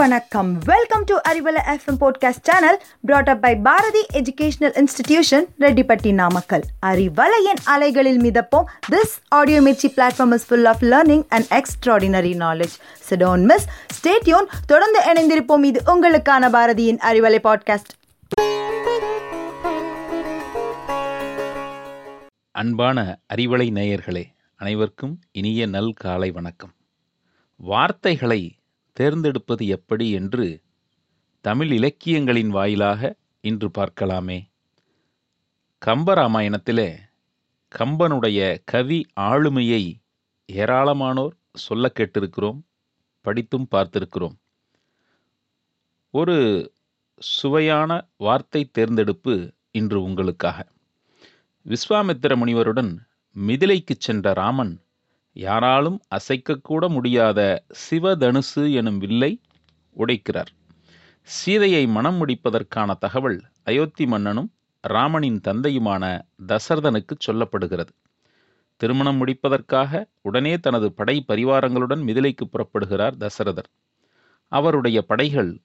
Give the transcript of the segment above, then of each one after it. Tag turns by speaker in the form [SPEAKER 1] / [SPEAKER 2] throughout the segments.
[SPEAKER 1] வணக்கம். Welcome to Arivalai FM podcast channel brought up by Bharathi educational institution Rettipatti Namakkal அறிவலையின் அலைகளில் மிதப்போம். This audio Mirchi platform is full of learning and extraordinary knowledge so don't miss stay tuned தொடர்ந்து இணைந்திருப்போம். இது உங்களுக்கான பாரதியின் Arivalai podcast
[SPEAKER 2] அன்பான அறிவலை நேயர்களே அனைவருக்கும் இனிய நல் காலை வணக்கம். வார்த்தைகளை தேர்ந்தெடுப்பது எப்படி என்று தமிழ் இலக்கியங்களின் வாயிலாக இன்று பார்க்கலாமே. கம்பராமாயணத்திலே கம்பனுடைய கவி ஆளுமையை ஏராளமானோர் சொல்ல கேட்டிருக்கிறோம் படித்தும் பார்த்திருக்கிறோம். ஒரு சுவையான வார்த்தை தேர்ந்தெடுப்பு இன்று உங்களுக்காக. விஸ்வாமித்திர முனிவருடன் மிதிலைக்குச் சென்ற ராமன் யாராலும் அசைக்கக்கூட முடியாத சிவதனுசு எனும் வில்லை உடைக்கிறார். சீதையை மனம் முடிப்பதற்கான தகவல் அயோத்தி மன்னனும் ராமனின் தந்தையுமான தசரதனுக்கு சொல்லப்படுகிறது. திருமணம் முடிப்பதற்காக உடனே தனது படை பரிவாரங்களுடன் மிதிலைக்கு புறப்படுகிறார் தசரதர். அவருடைய படைகள்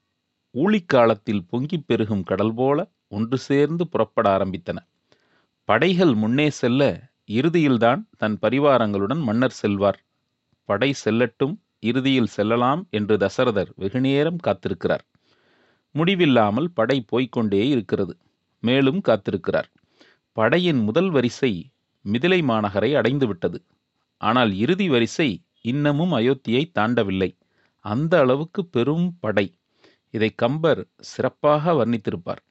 [SPEAKER 2] ஊழிக்காலத்தில் பொங்கிப் பெருகும் கடல் போல ஒன்று சேர்ந்து புறப்பட ஆரம்பித்தன. படைகள் முன்னே செல்ல இறுதியில்தான் தன் பரிவாரங்களுடன் மன்னர் செல்வார். படை செல்லட்டும் இறுதியில் செல்லலாம் என்று தசரதர் வெகுநேரம் காத்திருக்கிறார். முடிவில்லாமல் படை போய்க்கொண்டே இருக்கிறது. மேலும் காத்திருக்கிறார். படையின் முதல் வரிசை மிதிலை மாநகரை அடைந்துவிட்டது. ஆனால் இறுதி வரிசை இன்னமும் அயோத்தியை தாண்டவில்லை. அந்த அளவுக்கு பெரும் படை. இதை கம்பர் சிறப்பாக வர்ணித்திருப்பார்.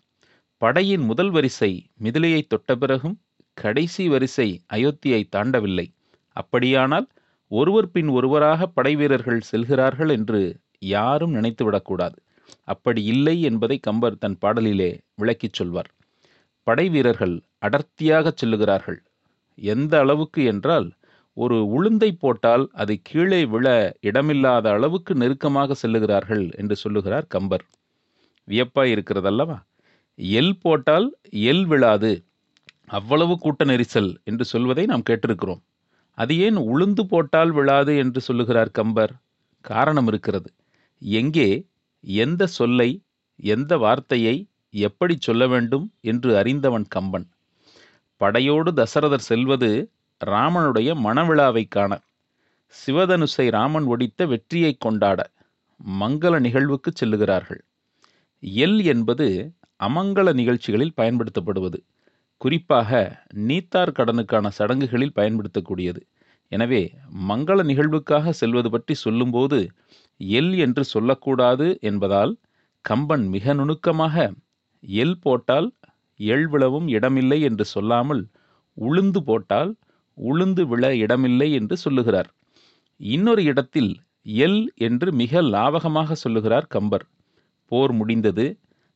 [SPEAKER 2] படையின் முதல் வரிசை மிதிலையை தொட்ட பிறகும் கடைசி வரிசை அயோத்தியை தாண்டவில்லை. அப்படியானால் ஒருவர் பின் ஒருவராக படைவீரர்கள் செல்கிறார்கள் என்று யாரும் நினைத்துவிடக்கூடாது அப்படி இல்லை என்பதை கம்பர் தன் பாடலிலே விளக்கிச் சொல்வார். படைவீரர்கள் அடர்த்தியாக அடர்த்தியாகச் செல்லுகிறார்கள். எந்த அளவுக்கு என்றால் ஒரு உளுந்தை போட்டால் அது கீழே விழ இடமில்லாத அளவுக்கு நெருக்கமாக செல்லுகிறார்கள் என்று சொல்லுகிறார் கம்பர். வியப்பாய் இருக்கிறதல்லவா? எல் போட்டால் எல் விழாது. அவ்வளவு கூட்ட நெரிசல் என்று சொல்வதை நாம் கேட்டிருக்கிறோம். அது ஏன் உளுந்து போட்டால் விழாது என்று சொல்லுகிறார் கம்பர்? காரணம் இருக்கிறது. எங்கே எந்த சொல்லை எந்த வார்த்தையை எப்படி சொல்ல வேண்டும் என்று அறிந்தவன் கம்பன். படையோடு தசரதர் செல்வது ராமனுடைய மணவிழாவை காண. சிவதனுசை ராமன் ஒடித்த வெற்றியை கொண்டாட மங்கள நிகழ்வுக்கு செல்லுகிறார்கள். எல் என்பது அமங்கல நிகழ்ச்சிகளில் பயன்படுத்தப்படுவது. குறிப்பாக நீத்தார் கடனுக்கான சடங்குகளில் பயன்படுத்தக்கூடியது. எனவே மங்கள நிகழ்வுக்காக செல்வது பற்றி சொல்லும்போது எல் என்று சொல்லக்கூடாது என்பதால் கம்பன் மிக நுணுக்கமாக எல் போட்டால் எள் விழவும் இடமில்லை என்று சொல்லாமல் உளுந்து போட்டால் உளுந்து விழ இடமில்லை என்று சொல்லுகிறார். இன்னொரு இடத்தில் எல் என்று மிக லாவகமாக சொல்லுகிறார் கம்பர். போர் முடிந்தது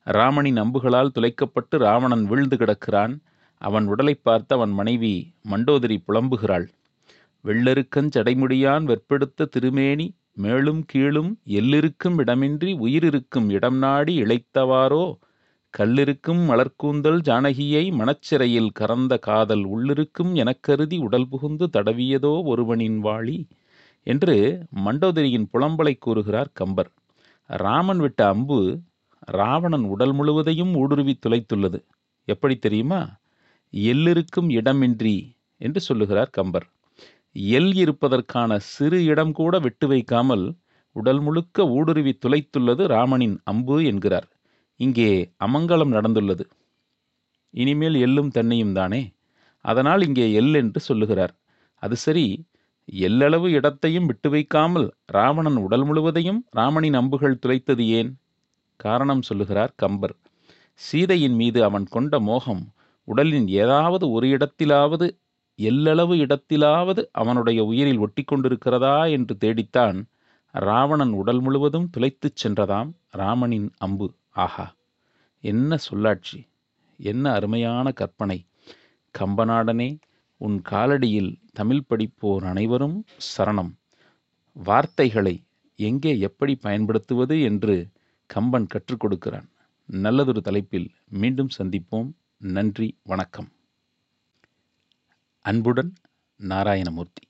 [SPEAKER 2] ராமனின் அம்புகளால் துளைக்கப்பட்டு ராவணன் வீழ்ந்து கிடக்கிறான். அவன் உடலை பார்த்து அவன் மனைவி மண்டோதரி புலம்புகிறாள். வெள்ளருக்கஞ் சடைமுடியான் வெற்பெடுத்த திருமேனி மேலும் கீழும் எல்லிருக்கும் இடமின்றி உயிரிருக்கும் இடம் நாடி இழைத்தவாரோ கல்லிருக்கும் மலர்க்கூந்தல் ஜானகியை மணச்சிறையில் கறந்த காதல் உள்ளிருக்கும் எனக்கருதி உடல் புகுந்து தடவியதோ ஒருவனின் வாளி? என்று மண்டோதரியின் புலம்பலை கூறுகிறார் கம்பர். ராமன் விட்ட அம்பு ராவணன் உடல் முழுவதையும் ஊடுருவி துளைத்துள்ளது. எப்படி தெரியுமா? எல்லிருக்கும் இடமின்றி என்று சொல்லுகிறார் கம்பர். எல் இருப்பதற்கான சிறு இடம் கூட விட்டு வைக்காமல் உடல் முழுக்க ஊடுருவி துளைத்துள்ளது ராமனின் அம்பு என்கிறார். இங்கே அமங்கலம் நடந்துள்ளது. இனிமேல் எள்ளும் தன்னையும் தானே? அதனால் இங்கே எல் என்று சொல்லுகிறார். அது சரி எல்லளவு இடத்தையும் விட்டு வைக்காமல் ராவணன் உடல் முழுவதையும் ராமனின் அம்புகள் துளைத்தது ஏன்? காரணம் சொல்லுகிறார் கம்பர். சீதையின் மீது அவன் கொண்ட மோகம் உடலின் ஏதாவது ஒரு இடத்திலாவது எல்லளவு இடத்திலாவது அவனுடைய உயிரில் ஒட்டி கொண்டிருக்கிறதா என்று தேடித்தான் ராவணன் உடல் முழுவதும் துளைத்துச் சென்றதாம் ராமனின் அம்பு. ஆஹா என்ன சொல்லாட்சி என்ன அருமையான கற்பனை. கம்பநாடனே உன் காலடியில் தமிழ் படிப்போர் அனைவரும் சரணம். வார்த்தைகளை எங்கே எப்படி பயன்படுத்துவது என்று கம்பன் கற்றுக் கொடுக்கிறான். நல்லதொரு தலைப்பில் மீண்டும் சந்திப்போம். நன்றி வணக்கம். அன்புடன் நாராயணமூர்த்தி.